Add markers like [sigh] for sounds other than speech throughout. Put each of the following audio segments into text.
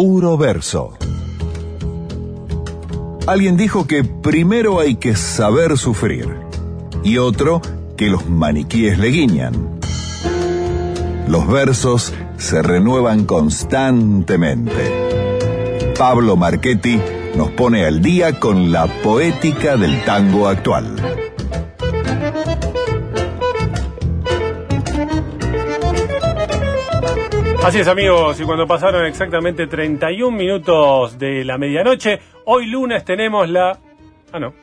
puro verso. Alguien dijo que primero hay que saber sufrir y otro que los maniquíes le guiñan. Los versos se renuevan constantemente. Pablo Marchetti nos pone al día con la poética del tango actual. Así es amigos, y cuando pasaron exactamente 31 minutos de la medianoche, hoy lunes tenemos la... Ah, no.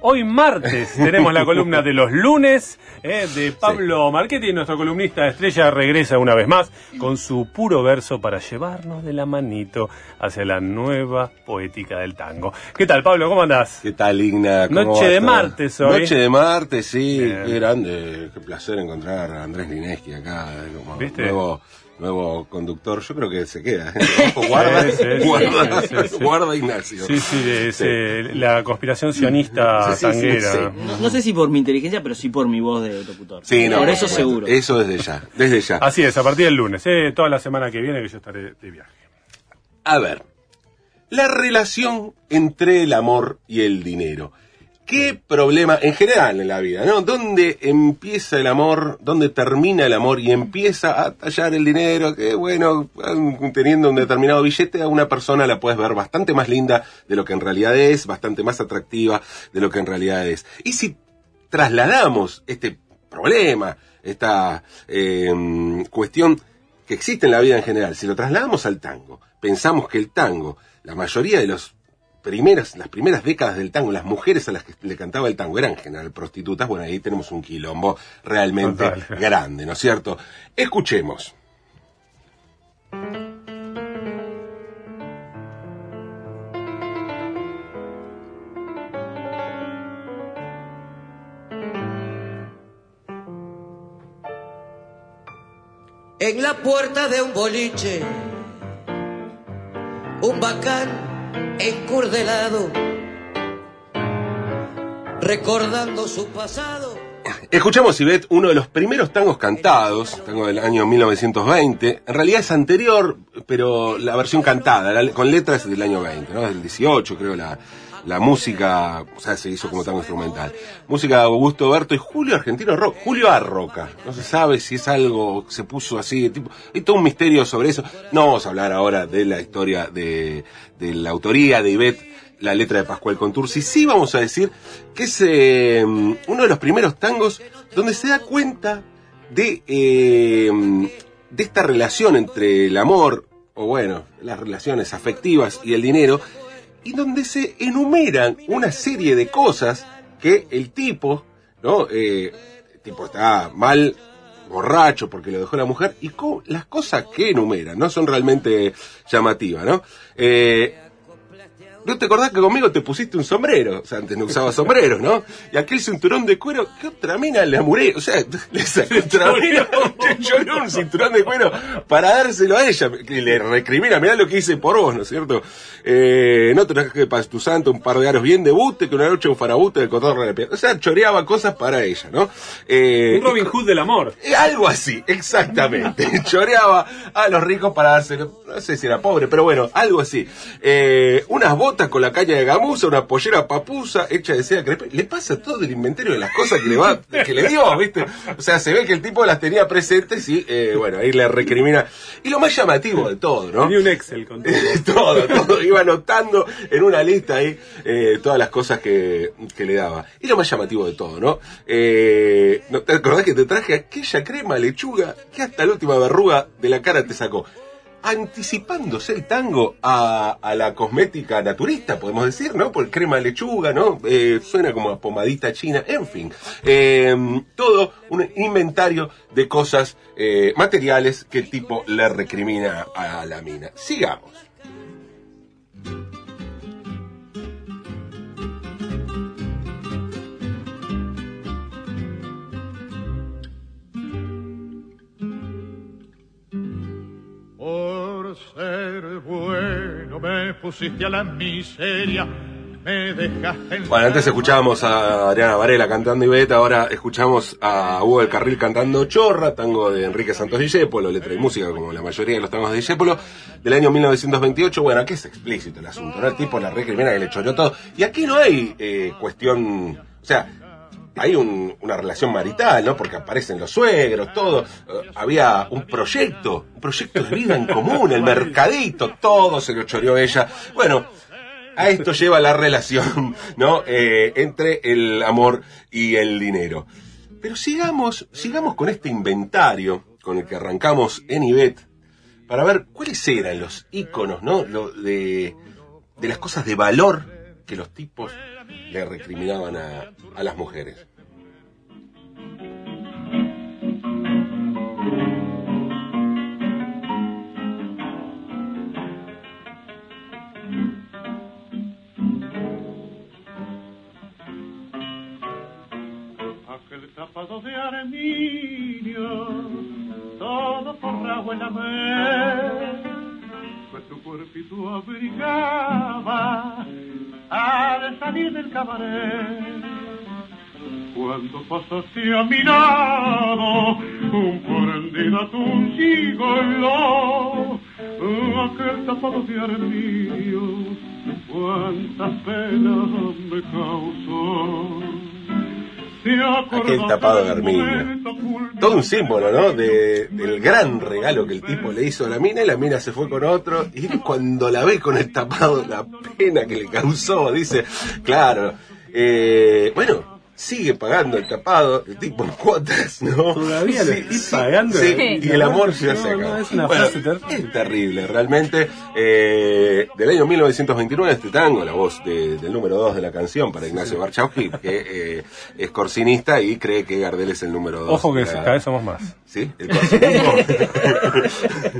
Hoy martes [laughs] tenemos la columna de los lunes eh, de Pablo Marchetti, nuestro columnista estrella regresa una vez más con su puro verso para llevarnos de la manito hacia la nueva poética del tango. ¿Qué tal Pablo? ¿Cómo andás? ¿Qué tal Igna? ¿Cómo Noche de martes hoy. Noche de martes, sí. Qué grande, qué placer encontrar a Andrés Lineski acá eh, como ¿Viste? nuevo nuevo conductor. Yo creo que se queda. [laughs] Guarda, Sí, guarda, sí, sí, sí. guarda Ignacio. Sí, sí, es eh, la conspiración sionista Sí, sí, sí, tanguera. sí. No, no sé si por mi inteligencia, pero sí por mi voz de locutor. Sí, no, por eso bueno, seguro. Eso desde ya, desde ya. Así es, a partir del lunes, eh, toda la semana que viene que yo estaré de viaje. A ver, la relación entre el amor y el dinero. ¿Qué problema en general en la vida, no? ¿Dónde empieza el amor? ¿Dónde termina el amor y empieza a tallar el dinero? Que bueno, teniendo un determinado billete a una persona la puedes ver bastante más linda de lo que en realidad es, bastante más atractiva de lo que en realidad es. Y si trasladamos este problema, esta eh, cuestión que existe en la vida en general, si lo trasladamos al tango, pensamos que el tango, la mayoría de los primeras, las primeras décadas del tango, las mujeres a las que le cantaba el tango eran en general prostitutas, bueno, ahí tenemos un quilombo realmente Total. grande, ¿no es cierto? Escuchemos. En la puerta de un boliche, un bacán encurdelado, recordando su pasado. Escuchamos, Ivette, uno de los primeros tangos cantados, tango del año 1920. En realidad es anterior, pero la versión cantada, con letras del año 20, ¿no? Del 18, creo, la, la música, o sea, se hizo como tango instrumental. Música de Augusto Berto y Julio Argentino Rock, Julio Arroca. No se sabe si es algo, se puso así, tipo, hay todo un misterio sobre eso. No vamos a hablar ahora de la historia de, de la autoría de Ivette la letra de Pascual Contursi, sí vamos a decir que es eh, uno de los primeros tangos donde se da cuenta de, eh, de esta relación entre el amor, o bueno, las relaciones afectivas y el dinero, y donde se enumeran una serie de cosas que el tipo, ¿no? Eh, el tipo está mal borracho porque lo dejó la mujer y co- las cosas que enumeran no son realmente llamativas, ¿no? Eh, ¿No te acordás que conmigo te pusiste un sombrero? O sea, antes no usaba sombreros, ¿no? Y aquel cinturón de cuero, ¿qué otra mina le amuré? O sea, [laughs] le sacó otra mina, un cinturón de cuero para dárselo a ella. Que le recrimina, mirá lo que hice por vos, ¿no es cierto? Eh, no te traje para tu santo un par de aros bien de bute, que una noche un farabute de cotorra de la piedra. O sea, choreaba cosas para ella, ¿no? Eh, Un Robin Hood del amor. eh, Algo así, exactamente. [laughs] Choreaba a los ricos para dárselo, no sé si era pobre, pero bueno, algo así. Eh, unas botas con la caña de gamuza, una pollera papusa hecha de seda crepe. Le pasa todo el inventario de las cosas que le va, que le dio, ¿viste? O sea, se ve que el tipo las tenía presentes y, eh, bueno, ahí le recrimina. Y lo más llamativo de todo, ¿no? Tenía un Excel con todo. [laughs] todo, todo. Iba anotando en una lista ahí eh, todas las cosas que, que le daba. Y lo más llamativo de todo, ¿no? Eh, ¿no ¿Te acordás que te traje aquella crema lechuga que hasta la última verruga de la cara te sacó? Anticipándose el tango a, la cosmética naturista, podemos decir, ¿no? Por crema de lechuga, ¿no? Eh, suena como a pomadita china, en fin. Eh, todo un inventario de cosas eh, materiales que el tipo le recrimina a la mina. Sigamos. Por ser bueno me pusiste a la miseria me dejaste en Bueno, antes escuchábamos a Adriana Varela cantando Iveta, ahora escuchamos a Hugo del Carril cantando Chorra, tango de Enrique Santos Discépolo, letra y música como la mayoría de los tangos de Discépolo, del año 1928. Bueno, aquí es explícito el asunto, ¿no? El tipo la recrimina que le choreó todo. Y aquí no hay eh, cuestión, o sea, hay un- una relación marital, ¿no? Porque aparecen los suegros, todo. Eh, había un proyecto, un proyecto de vida en común, el mercadito, todo se lo choreó ella. Bueno, a esto lleva la relación, ¿no? Eh, entre el amor y el dinero. Pero sigamos, sigamos con este inventario con el que arrancamos en Ibet para ver cuáles eran los íconos, ¿no? Lo de, de las cosas de valor que los tipos le recriminaban a, a las mujeres. La mer, pues tu cuerpito abrigaba al salir del cabaret. Cuando pasaste a mi lado, un prendida tu gigolo, aquel tapado de armiño, cuántas penas me causó. Aquel tapado de armiño. Todo un símbolo, ¿no? De, del gran regalo que el tipo le hizo a la mina y la mina se fue con otro y cuando la ve con el tapado, la pena que le causó, dice, claro, eh, bueno, sigue pagando el tapado, el tipo en cuotas, ¿no? Todavía lo estoy pagando. sí, Sí. y el amor se No, hace no, acá. es una Bueno, frase ter- es terrible, realmente. Eh, del año 1929, este tango, la voz de- del número 2 de la canción para Ignacio Barchowski, que eh, es corsinista y cree que Gardel es el número 2. Ojo que cada vez somos más. ¿Sí? El corsinismo. [laughs]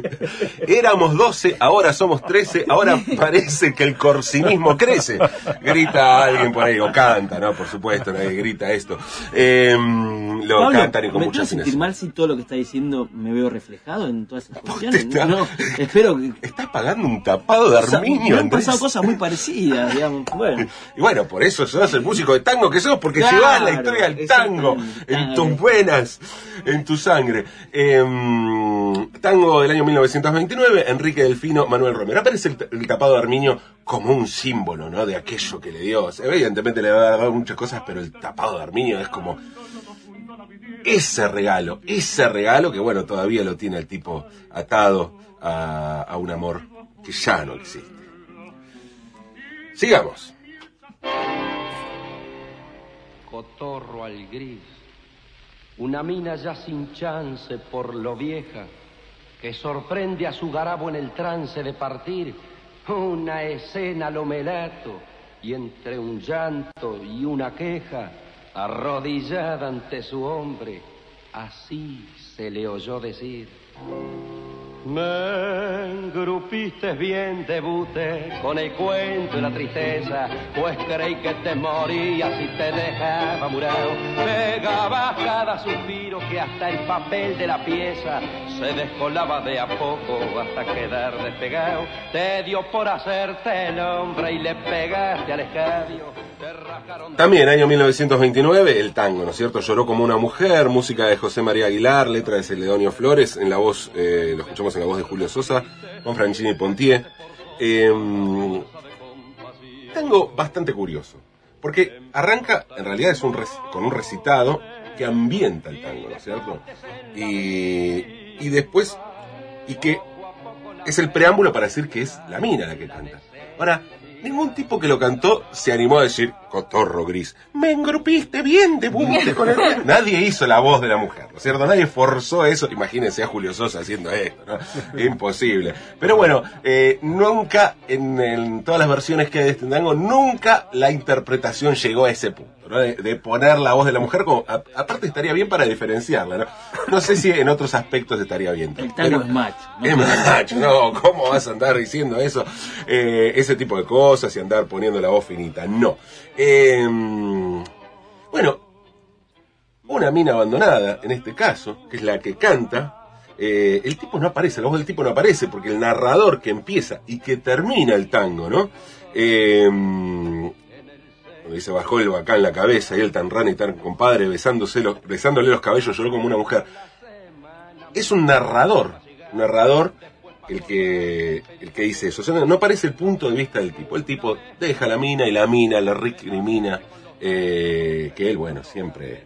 Éramos 12, ahora somos 13, ahora parece que el corsinismo crece. Grita alguien por ahí, o canta, ¿no? Por supuesto, nadie grita esto. Eh, lo Pablo, cantan y con ¿me mucha sentir mal si todo lo que está diciendo me veo reflejado en todas esas cuestiones? está- No, espero que... Estás pagando un tapado de O sea, armiño, me han pasado cosas muy parecidas, digamos. Bueno, [laughs] Y bueno, por eso sos el músico de tango que sos, porque Claro, llevas la historia del tango en tus venas, en tu sangre. Em, tango del año 1929, Enrique Delfino, Manuel Romero. Aparece el, el tapado de Armiño como un símbolo, ¿no? De aquello que le dio. Evidentemente le va a dar muchas cosas, pero el tapado de Armiño es como ese regalo, ese regalo que bueno, todavía lo tiene el tipo atado a, a un amor que ya no existe. Sigamos. cotorro al gris, una mina ya sin chance por lo vieja, que sorprende a su garabo en el trance de partir, una escena lo melato, y entre un llanto y una queja, arrodillada ante su hombre, así se le oyó decir. Me engrupiste bien, debuté con el cuento y la tristeza, pues creí que te morías y te dejaba murado. Pegabas cada suspiro que hasta el papel de la pieza se descolaba de a poco hasta quedar despegado. Te dio por hacerte el hombre y le pegaste al escabio. También, año 1929, el tango, ¿no es cierto? Lloró como una mujer, música de José María Aguilar, letra de Celedonio Flores, en la voz, eh, lo escuchamos en la voz de Julio Sosa, con Franchini Pontier. Eh, tango bastante curioso, porque arranca, en realidad es un con un recitado que ambienta el tango, ¿no es cierto? Y, y después, y que es el preámbulo para decir que es la mina la que canta. Ahora, ningún tipo que lo cantó se animó a decir, cotorro gris, me engrupiste bien de bunte con el... [laughs] Nadie hizo la voz de la mujer, ¿no es cierto? Nadie forzó eso. Imagínense a Julio Sosa haciendo esto, ¿no? [laughs] Imposible. Pero bueno, eh, nunca, en, en todas las versiones que hay de este tango, nunca la interpretación llegó a ese punto, ¿no? De, de poner la voz de la mujer como... a- aparte estaría bien para diferenciarla, ¿no? No sé si en otros aspectos estaría bien. el tango pero- es macho. ¿no? es macho, no, ¿cómo vas a andar diciendo eso? Eh, ese tipo de cosas y andar poniendo la voz finita, no. Eh, bueno, una mina abandonada, en este caso, que es la que canta, eh, el tipo no aparece, la voz del tipo no aparece, porque el narrador que empieza y que termina el tango, ¿no? Eh, dice bajó el bacán la cabeza y el tan rana y tan compadre besándose los, besándole los cabellos lloró como una mujer. Es un narrador, narrador el que, el que dice eso. No, aparece el punto de vista del tipo. El tipo deja la mina y la mina le recrimina eh, que él, bueno, siempre,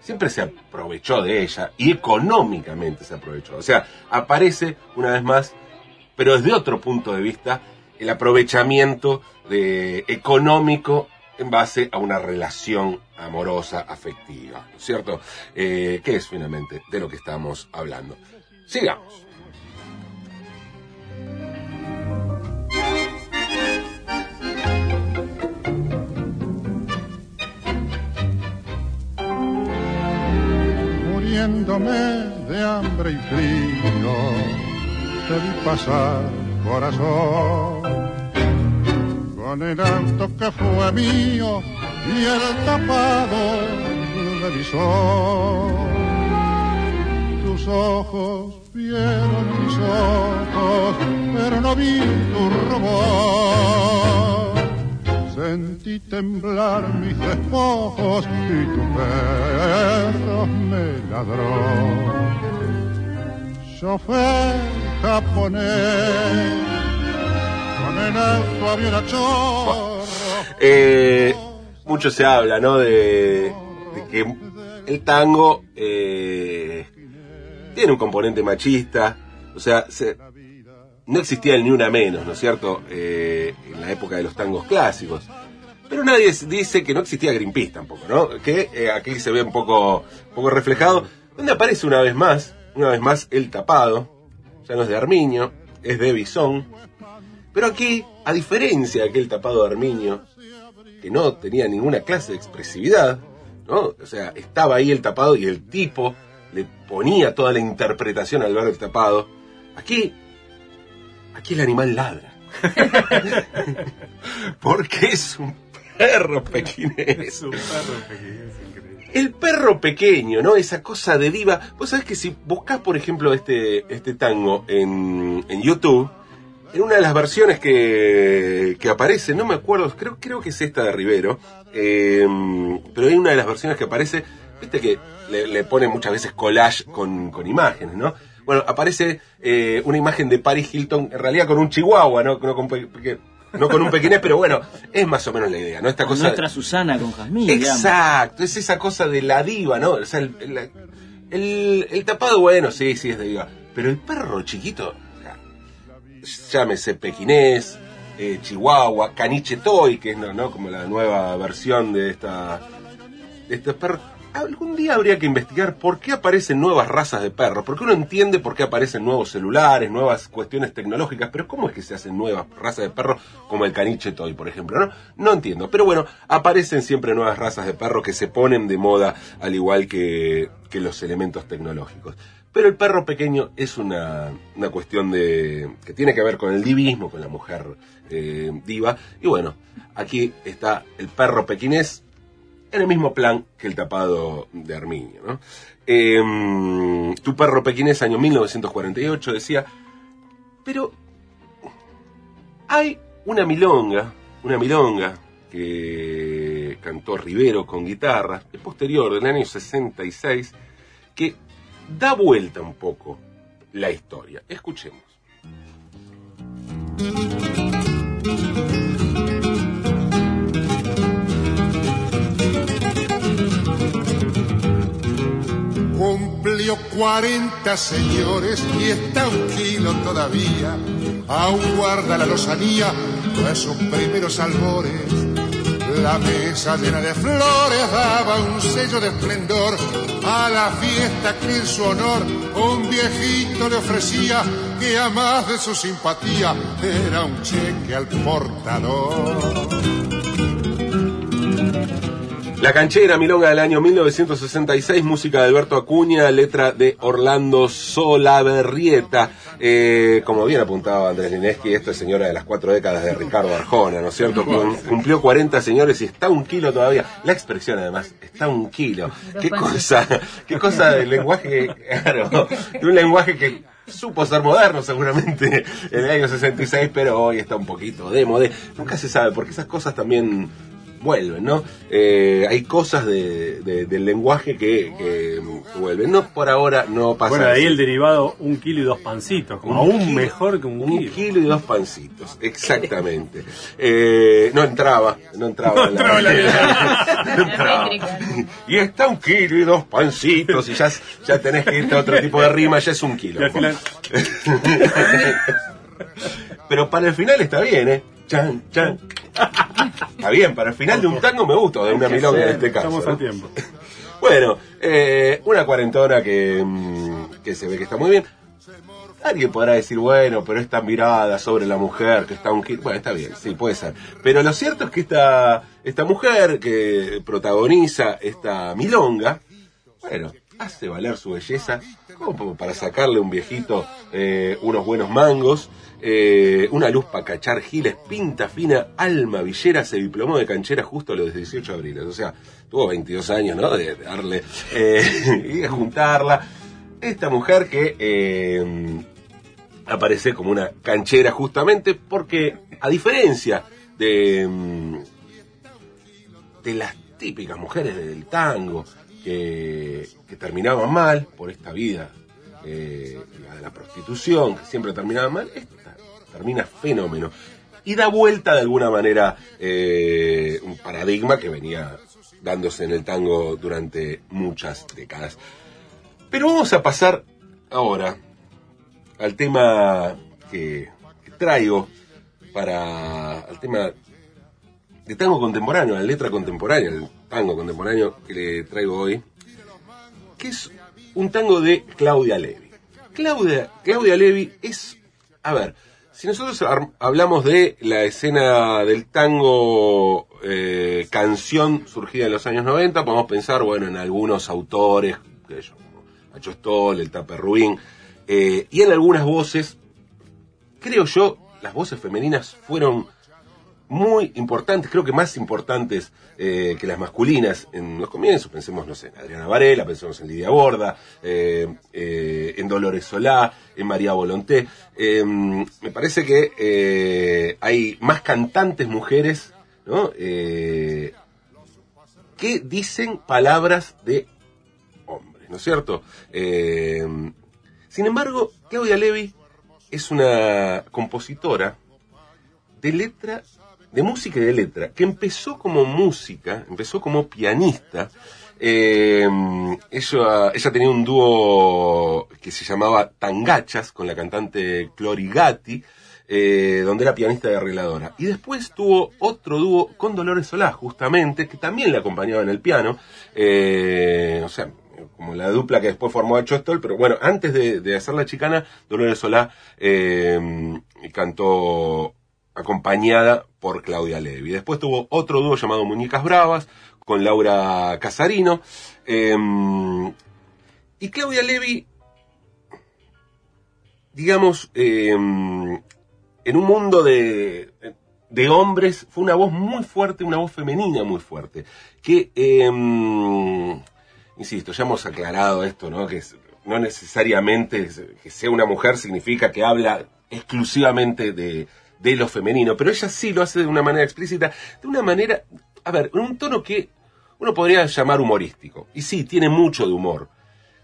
siempre se aprovechó de ella y económicamente se aprovechó. O sea, aparece una vez más, pero desde otro punto de vista, el aprovechamiento de, económico en base a una relación amorosa, afectiva, ¿no es cierto? Eh, que es finalmente de lo que estamos hablando. Sigamos. De hambre y frío, te vi pasar, corazón, con el auto que fue mío y el tapado de mi sol. Tus ojos vieron mis ojos, pero no vi tu robot. Sentí temblar mis despojos y tu perro me ladró. Chofer japonés, con el auto había una chorro. Eh, mucho se habla, ¿no? De, de que el tango eh, tiene un componente machista, o sea, se- no existía el ni una menos, ¿no es cierto? Eh, en la época de los tangos clásicos. Pero nadie dice que no existía Greenpeace tampoco, ¿no? Que eh, aquí se ve un poco, un poco reflejado, donde aparece una vez más, una vez más el tapado, ya no es de Armiño, es de Bisón, pero aquí, a diferencia de aquel tapado de Armiño, que no tenía ninguna clase de expresividad, ¿no? O sea, estaba ahí el tapado y el tipo le ponía toda la interpretación al ver el tapado. Aquí, aquí el animal ladra. [laughs] [laughs] Porque es un perro pequinés. El perro pequeño, ¿no? Esa cosa de diva. Vos sabés que si buscas, por ejemplo, este, este tango en, en YouTube, en una de las versiones que, que aparece, no me acuerdo, creo, creo que es esta de Rivero, eh, pero hay una de las versiones que aparece, viste que le, le ponen muchas veces collage con, con imágenes, ¿no? Bueno, aparece eh, una imagen de Paris Hilton, en realidad con un chihuahua, ¿no? Con, no con un pequinés, pero bueno, es más o menos la idea, ¿no? Esta Con cosa... nuestra Susana con Jazmín, digamos. Exacto, es esa cosa de la diva, ¿no? O sea, el, el- el- el tapado, bueno, sí, sí es de diva. Pero el perro chiquito, llámese pequinés, eh, chihuahua, caniche toy, que es ¿no? ¿no? como la nueva versión de esta de este perro. Algún día habría que investigar por qué aparecen nuevas razas de perros, porque uno entiende por qué aparecen nuevos celulares, nuevas cuestiones tecnológicas, pero ¿cómo es que se hacen nuevas razas de perros como el caniche toy, por ejemplo? No, no entiendo, pero bueno, aparecen siempre nuevas razas de perros que se ponen de moda al igual que, que los elementos tecnológicos. Pero el perro pequeño es una, una cuestión de que tiene que ver con el divismo, con la mujer eh, diva. Y bueno, aquí está el perro pequinés en el mismo plan que el tapado de Arminio. ¿no? Eh, tu perro pequinés, año 1948, decía, pero hay una milonga, una milonga que cantó Rivero con guitarra, es posterior, del año 66, que da vuelta un poco la historia. Escuchemos. Cumplió 40 señores y está un kilo todavía. Aún guarda la lozanía de sus primeros albores. La mesa llena de flores daba un sello de esplendor a la fiesta que en su honor un viejito le ofrecía que a más de su simpatía era un cheque al portador. La canchera milonga del año 1966, música de Alberto Acuña, letra de Orlando Solaberrieta. Eh, como bien apuntaba Andrés Lineski, esto es señora de las cuatro décadas de Ricardo Arjona, ¿no es cierto? Cum- Cumplió 40 señores y está un kilo todavía. La expresión además, está un kilo. Qué cosa, qué cosa del lenguaje, claro, de un lenguaje que supo ser moderno seguramente en el año 66, pero hoy está un poquito de moda. Nunca se sabe, porque esas cosas también vuelven, ¿no? Eh, hay cosas de, de- del lenguaje que, que vuelven. No, por ahora no pasa Bueno, de ahí así. el derivado un kilo y dos pancitos, como Un aún kilo- mejor que un, Un kilo. kilo y dos pancitos, exactamente. Eh, no entraba, no entraba. No entraba la [laughs] No entraba. Y está un kilo y dos pancitos, y ya, ya tenés que irte a otro tipo de rima, ya es un kilo. [laughs] Pero para el final está bien, ¿eh? Chan, chan. Está bien, para el final de un tango me gusta, de una milonga en este caso. estamos ¿no? a tiempo. [laughs] Bueno, eh, una cuarentona que, mm, que se ve que está muy bien. Alguien podrá decir, bueno, pero esta mirada sobre la mujer que está un. Bueno, está bien, sí, puede ser. Pero lo cierto es que esta, esta mujer que protagoniza esta milonga, bueno, hace valer su belleza como para sacarle a un viejito eh, unos buenos mangos, eh, una luz para cachar giles, pinta fina, alma villera, se diplomó de canchera justo a los 18 de abril. O sea, tuvo 22 años, ¿no? De, darle eh, [laughs] y de juntarla. Esta mujer que eh, aparece como una canchera justamente porque, a diferencia de, mm, de las típicas mujeres del tango que, que terminaban mal por esta vida, la de la prostitución, que siempre terminaban mal, termina fenómeno. Y da vuelta de alguna manera eh, un paradigma que venía dándose en el tango durante muchas décadas. Pero vamos a pasar ahora al tema que, que traigo para al tema de tango contemporáneo, la letra contemporánea, el tango contemporáneo que le traigo hoy, que es un tango de Claudia Levi. Claudia, Claudia Levi es, a ver, si nosotros hablamos de la escena del tango eh, canción surgida en los años 90, podemos pensar, bueno, en algunos autores, sé yo, como Nacho Stoll, el Taper Rubín, eh, y en algunas voces, creo yo, las voces femeninas fueron muy importantes, creo que más importantes eh, que las masculinas en los comienzos. Pensemos, no sé, en Adriana Varela, pensemos en Lidia Borda, eh, eh, en Dolores Solá, en María Volonté. Eh, me parece que hay más cantantes mujeres, ¿no? Que dicen palabras de hombres, ¿no es cierto? Eh, sin embargo, Claudia Levi es una compositora de letra, de música y de letra, que empezó como música, empezó como pianista. Eh, ella, ella tenía un dúo que se llamaba Tangachas con la cantante Clori Gatti, eh, donde era pianista y arregladora. Y después tuvo otro dúo con Dolores Solá, justamente, que también le acompañaba en el piano. Eh, o sea, como la dupla que después formó a Stoll, pero bueno, antes de, de hacer la chicana, Dolores Solá cantó acompañada por Claudia Levi. Después tuvo otro dúo llamado Muñecas Bravas con Laura Casarino. eh, y Claudia Levi, digamos, eh, en un mundo de, de hombres, fue una voz muy fuerte, una voz femenina muy fuerte, que, eh, insisto, ya hemos aclarado esto, ¿no? Que no necesariamente que sea una mujer significa que habla exclusivamente de, de lo femenino, pero ella sí lo hace de una manera explícita, de una manera, a ver, en un tono que uno podría llamar humorístico. Y sí, tiene mucho de humor,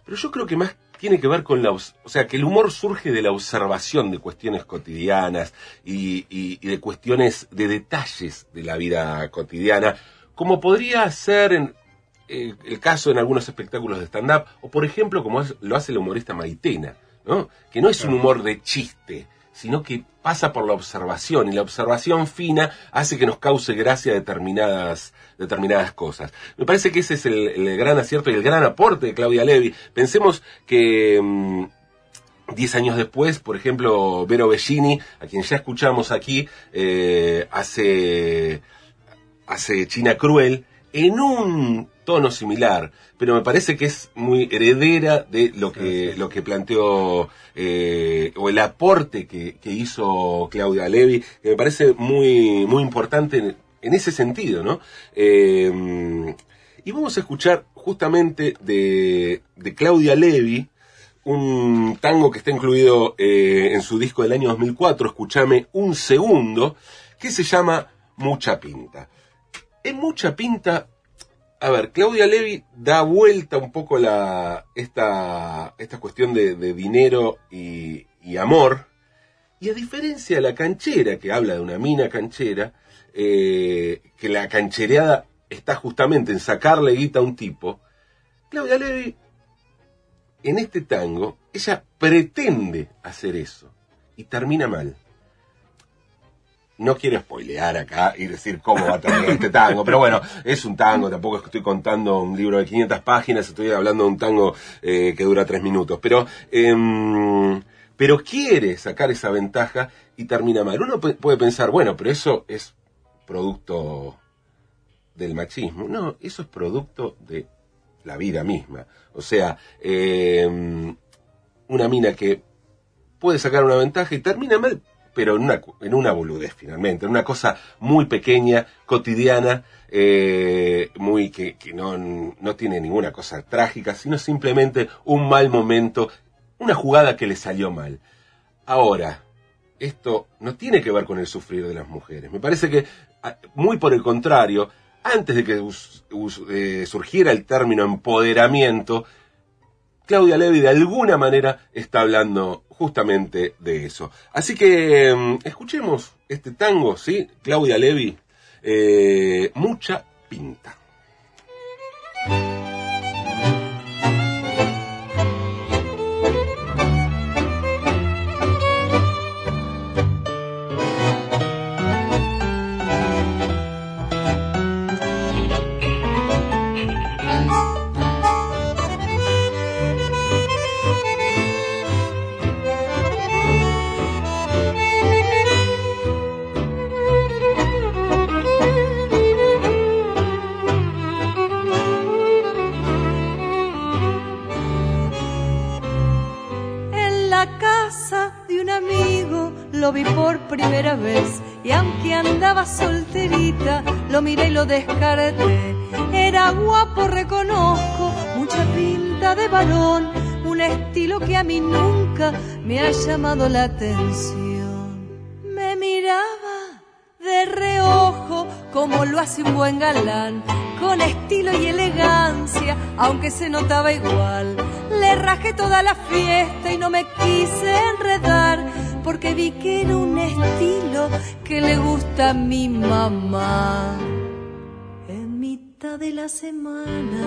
pero yo creo que más tiene que ver con la... O sea, que el humor surge de la observación de cuestiones cotidianas y, y- y de cuestiones de detalles de la vida cotidiana, como podría ser en, eh, el caso en algunos espectáculos de stand-up, o por ejemplo, como es- lo hace la humorista Maitena, ¿no? Que no es un humor de chiste, sino que pasa por la observación, y la observación fina hace que nos cause gracia determinadas, determinadas cosas. Me parece que ese es el, gran acierto y el gran aporte de Claudia Levi. Pensemos que... mm, Diez años después, por ejemplo, Vero Bellini, a quien ya escuchamos aquí, eh, hace, hace China Cruel en un tono similar, pero me parece que es muy heredera de lo que, lo que planteó, eh, o el aporte que, que hizo Claudia Levi, que me parece muy, muy importante en, en ese sentido, ¿no? Eh, y vamos a escuchar justamente de, de Claudia Levi, un tango que está incluido eh, en su disco del año 2004, Escúchame un segundo, que se llama Mucha Pinta. en mucha pinta. A ver, Claudia Levy da vuelta un poco la, esta, esta cuestión de, dinero y, amor. Y a diferencia de la canchera, que habla de una mina canchera, eh, que la canchereada está justamente en sacarle guita a un tipo, Claudia Levy, en este tango, ella pretende hacer eso y termina mal. No quiero spoilear acá y decir cómo va a terminar este tango, pero bueno, es un tango, tampoco es que estoy contando un libro de 500 páginas, estoy hablando de un tango eh, que dura tres minutos, pero, em, pero quiere sacar esa ventaja y termina mal. Uno pu- puede pensar, bueno, pero eso es producto del machismo. No, eso es producto de la vida misma. O sea, em, una mina que puede sacar una ventaja y termina mal, pero en una, en una boludez finalmente, en una cosa muy pequeña, cotidiana, eh, muy que, no, no tiene ninguna cosa trágica, sino simplemente un mal momento, una jugada que le salió mal. Ahora, esto no tiene que ver con el sufrir de las mujeres. Me parece que, muy por el contrario, antes de que eh, surgiera el término empoderamiento, Claudia Levy de alguna manera está hablando justamente de eso. Así que mm, escuchemos este tango, ¿sí? Claudia Levy, eh, mucha pinta. Lo vi por primera vez y aunque andaba solterita, lo miré y lo descarté. Era guapo, reconozco, mucha pinta de varón, un estilo que a mí nunca me ha llamado la atención. Me miraba de reojo como lo hace un buen galán, con estilo y elegancia, aunque se notaba igual. Le rajé toda la fiesta y no me quise enredar, porque vi que era un estilo que le gusta a mi mamá. En mitad de la semana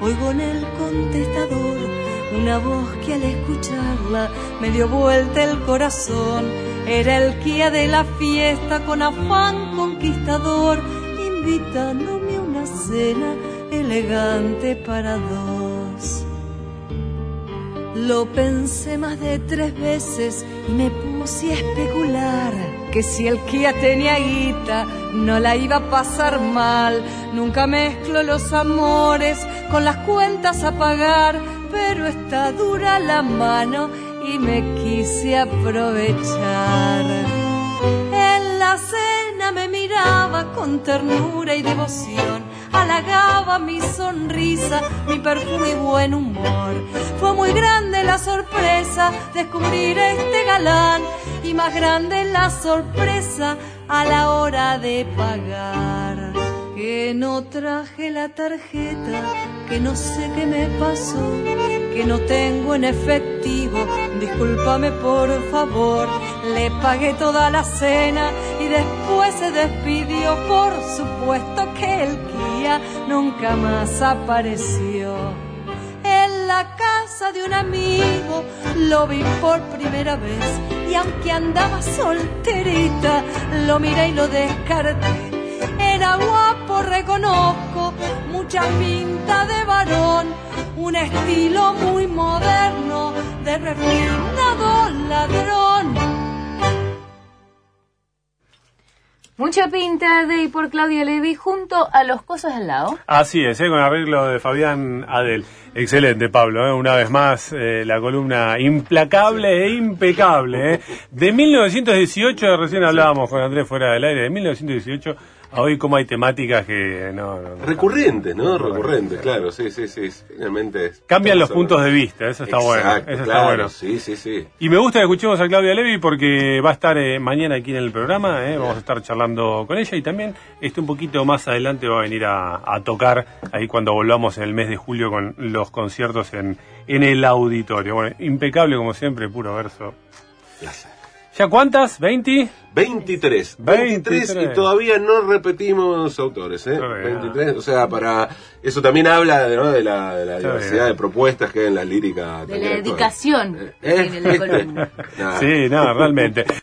oigo en el contestador una voz que al escucharla me dio vuelta el corazón. Era el guía de la fiesta con afán conquistador, invitándome a una cena elegante para dos. Lo pensé más de tres veces y me puse a especular que si el Kia tenía guita no la iba a pasar mal. Nunca mezclo los amores con las cuentas a pagar, pero está dura la mano y me quise aprovechar. En la cena me miraba con ternura y devoción, halagaba mi sonrisa, mi perfume y buen humor. Fue muy grande la sorpresa descubrir este galán y más grande la sorpresa a la hora de pagar. Que no traje la tarjeta, que no sé qué me pasó, que no tengo en efectivo, discúlpame por favor. Le pagué toda la cena y después se despidió, por supuesto que el Kia nunca más apareció. En la casa de un amigo lo vi por primera vez y aunque andaba solterita, lo miré y lo descarté. Era guapo, reconozco, mucha pinta de varón, un estilo muy moderno de refinado ladrón. Mucha pinta de y por Claudia Levy junto a los cosos al lado. Así es, ¿eh? con arreglo de Fabián Adel. Excelente, Pablo. ¿eh? Una vez más, eh, la columna implacable e impecable. ¿eh? De 1918, recién hablábamos con Andrés fuera del aire, de 1918 Hoy como hay temáticas que no, no, no. Recurrentes, ¿no? Recurrentes, claro, sí, sí, sí. Finalmente. Cambian los puntos de vista, eso está bueno. Exacto, Eso está claro, bueno. Sí, sí, sí. Y me gusta que escuchemos a Claudia Levi porque va a estar eh, mañana aquí en el programa, eh, vamos a estar charlando con ella y también este un poquito más adelante va a venir a, a tocar ahí cuando volvamos en el mes de julio con los conciertos en, en el auditorio. Bueno, impecable como siempre, puro verso. Placer. ¿Ya cuántas? ¿20? 23. 23 y 23. todavía no repetimos autores, ¿eh? Está bien. 23, o sea, para. Eso también habla ¿no? de la, de la diversidad de propuestas que hay en la lírica. De la dedicación ¿Eh? que tiene la [laughs] columna. Nada. Sí, no, realmente.